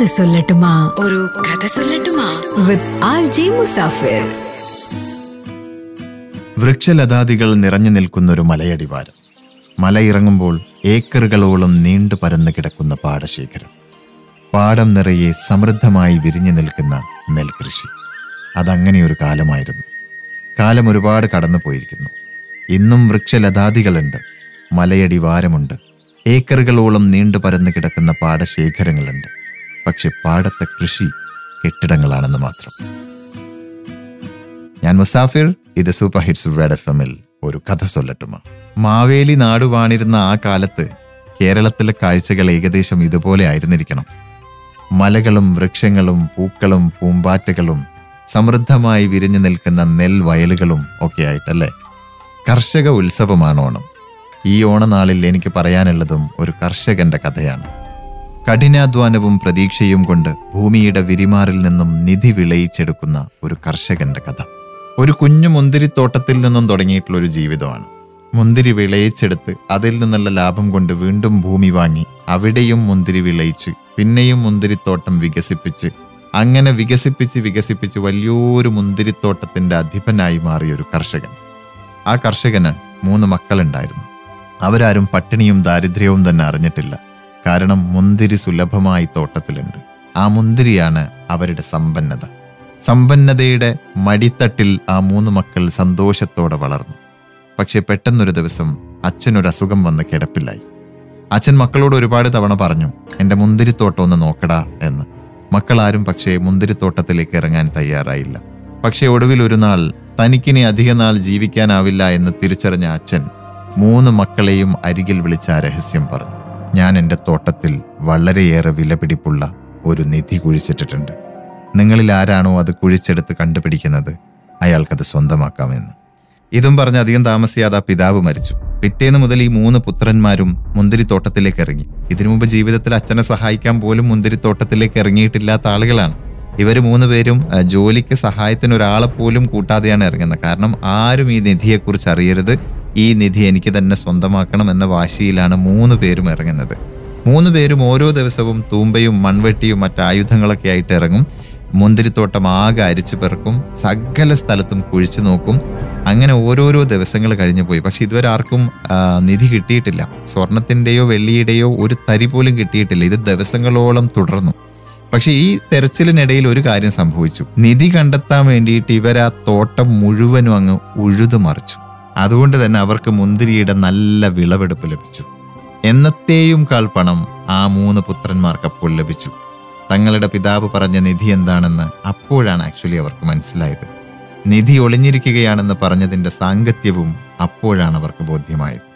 കഥ സൊല്ലട്ടുമാ? ഒരു കഥ സൊല്ലട്ടുമാ? വിത്ത് ആർ ജി മുസാഫിർ വൃക്ഷലതാദികൾ നിറഞ്ഞു നിൽക്കുന്ന ഒരു മലയടിവാരം. മലയിറങ്ങുമ്പോൾ ഏക്കറുകളോളം നീണ്ടു പരന്നു കിടക്കുന്ന പാടശേഖരം. പാടം നിറയെ സമൃദ്ധമായി വിരിഞ്ഞു നിൽക്കുന്ന നെൽകൃഷി. അതങ്ങനെയൊരു കാലമായിരുന്നു. കാലം ഒരുപാട് കടന്നു പോയിരിക്കുന്നു ഇന്നും വൃക്ഷലതാദികളുണ്ട്. മലയടിവാരമുണ്ട്. ഏക്കറുകളോളം നീണ്ടു പരന്നു കിടക്കുന്ന പാടശേഖരങ്ങളുണ്ട്. പക്ഷെ പാടത്തെ കൃഷി കെട്ടിടങ്ങളാണെന്ന് മാത്രം. ഞാൻ മുസാഫിർ ഇത് സൂപ്പർ ഹിറ്റ്സ് റെഡ് എഫ് എമ്മിൽ ഒരു കഥ സൊല്ലട്ടുമ മാവേലി നാടുവാണിരുന്ന ആ കാലത്ത് കേരളത്തിലെ കാഴ്ചകൾ ഏകദേശം ഇതുപോലെ ആയിരുന്നിരിക്കണം. മലകളും വൃക്ഷങ്ങളും പൂക്കളും പൂമ്പാറ്റകളും സമൃദ്ധമായി വിരിഞ്ഞു നിൽക്കുന്ന നെൽവയലുകളും ഒക്കെ ആയിട്ടല്ലേ? കർഷക ഉത്സവമാണ് ഓണം. ഈ ഓണനാളിൽ എനിക്ക് പറയാനുള്ളതും ഒരു കർഷകന്റെ കഥയാണ്. കഠിനാധ്വാനവും പ്രതീക്ഷയും കൊണ്ട് ഭൂമിയുടെ വിരിമാറിൽ നിന്നും നിധി വിളയിച്ചെടുക്കുന്ന ഒരു കർഷകന്റെ കഥ. ഒരു കുഞ്ഞു മുന്തിരിത്തോട്ടത്തിൽ നിന്നും തുടങ്ങിയിട്ടുള്ള ഒരു ജീവിതമാണ്. മുന്തിരി വിളയിച്ചെടുത്ത് അതിൽ നിന്നുള്ള ലാഭം കൊണ്ട് വീണ്ടും ഭൂമി വാങ്ങി അവിടെയും മുന്തിരി വിളയിച്ച് പിന്നെയും മുന്തിരിത്തോട്ടം വികസിപ്പിച്ച് അങ്ങനെ വികസിപ്പിച്ച് വികസിപ്പിച്ച് വലിയൊരു മുന്തിരിത്തോട്ടത്തിന്റെ അധിപനായി മാറിയ ഒരു കർഷകൻ. ആ കർഷകന് മൂന്ന് മക്കളുണ്ടായിരുന്നു. അവരാരും പട്ടിണിയും ദാരിദ്ര്യവും തന്നെ അറിഞ്ഞിട്ടില്ല. കാരണം മുന്തിരി സുലഭമായി തോട്ടത്തിലുണ്ട്. ആ മുന്തിരിയാണ് അവരുടെ സമ്പന്നത. സമ്പന്നതയുടെ മടിത്തട്ടിൽ ആ മൂന്ന് മക്കൾ സന്തോഷത്തോടെ വളർന്നു. പക്ഷേ പെട്ടെന്നൊരു ദിവസം അച്ഛനൊരു അസുഖം വന്ന് കിടപ്പില്ലായി അച്ഛൻ മക്കളോട് ഒരുപാട് തവണ പറഞ്ഞു എന്റെ മുന്തിരിത്തോട്ടം ഒന്ന് നോക്കടാ എന്ന്. മക്കളാരും പക്ഷേ മുന്തിരിത്തോട്ടത്തിലേക്ക് ഇറങ്ങാൻ തയ്യാറായില്ല. പക്ഷേ ഒടുവിൽ ഒരു നാൾ തനിക്കിനി അധിക നാൾ ജീവിക്കാനാവില്ല എന്ന് തിരിച്ചറിഞ്ഞ അച്ഛൻ മൂന്ന് മക്കളെയും അരികിൽ വിളിച്ച രഹസ്യം പറഞ്ഞു. ഞാൻ എന്റെ തോട്ടത്തിൽ വളരെയേറെ വിലപിടിപ്പുള്ള ഒരു നിധി കുഴിച്ചിട്ടിട്ടുണ്ട്. നിങ്ങളിൽ ആരാണോ അത് കുഴിച്ചെടുത്ത് കണ്ടുപിടിക്കുന്നത്? അയാൾക്കത് സ്വന്തമാക്കാമെന്ന്. ഇതും പറഞ്ഞ് അധികം താമസിയാതെ ആ പിതാവ് മരിച്ചു. പിറ്റേന്ന് മുതൽ ഈ മൂന്ന് പുത്രന്മാരും മുന്തിരിത്തോട്ടത്തിലേക്ക് ഇറങ്ങി. ഇതിനു മുമ്പ് ജീവിതത്തിൽ അച്ഛനെ സഹായിക്കാൻ പോലും മുന്തിരിത്തോട്ടത്തിലേക്ക് ഇറങ്ങിയിട്ടില്ലാത്ത ആളുകളാണ്. ഇവർ മൂന്ന് പേരും ജോലിക്ക് സഹായത്തിന് ഒരാളെ പോലും കൂട്ടാതെയാണ് ഇറങ്ങുന്നത്. കാരണം ആരും ഈ നിധിയെക്കുറിച്ച് അറിയരുത്. ഈ നിധി എനിക്ക് തന്നെ സ്വന്തമാക്കണം എന്ന വാശിയിലാണ് മൂന്ന് പേരും ഇറങ്ങുന്നത്. മൂന്ന് പേരും ഓരോ ദിവസവും തൂമ്പയും മൺവെട്ടിയും മറ്റു ആയുധങ്ങളൊക്കെ ആയിട്ട് ഇറങ്ങും. മുന്തിരിത്തോട്ടം ആകെ അരിച്ചു പെറുക്കും സകല സ്ഥലത്തും കുഴിച്ചു നോക്കും. അങ്ങനെ ഓരോരോ ദിവസങ്ങൾ കഴിഞ്ഞു പോയി. പക്ഷെ ഇതുവരെ ആർക്കും നിധി കിട്ടിയിട്ടില്ല. സ്വർണത്തിന്റെയോ വെള്ളിയുടെയോ ഒരു തരി പോലും കിട്ടിയിട്ടില്ല. ഇത് ദിവസങ്ങളോളം തുടർന്നു. പക്ഷെ ഈ തെരച്ചിലിനിടയിൽ ഒരു കാര്യം സംഭവിച്ചു. നിധി കണ്ടെത്താൻ വേണ്ടിയിട്ട് ഇവർ ആ തോട്ടം മുഴുവനും അങ്ങ് ഉഴുതു മറിച്ചു അതുകൊണ്ട് തന്നെ അവർക്ക് മുന്തിരിയുടെ നല്ല വിളവെടുപ്പ് ലഭിച്ചു. എന്നത്തെയും കാൾ പണം ആ മൂന്ന് പുത്രന്മാർക്ക് അപ്പോൾ ലഭിച്ചു. തങ്ങളുടെ പിതാവ് പറഞ്ഞ നിധി എന്താണെന്ന് അപ്പോഴാണ് ആക്ച്വലി അവർക്ക് മനസ്സിലായത്. നിധി ഒളിഞ്ഞിരിക്കുകയാണെന്ന് പറഞ്ഞതിന്റെ സാങ്കത്യവും അപ്പോഴാണ് അവർക്ക് ബോധ്യമായത്.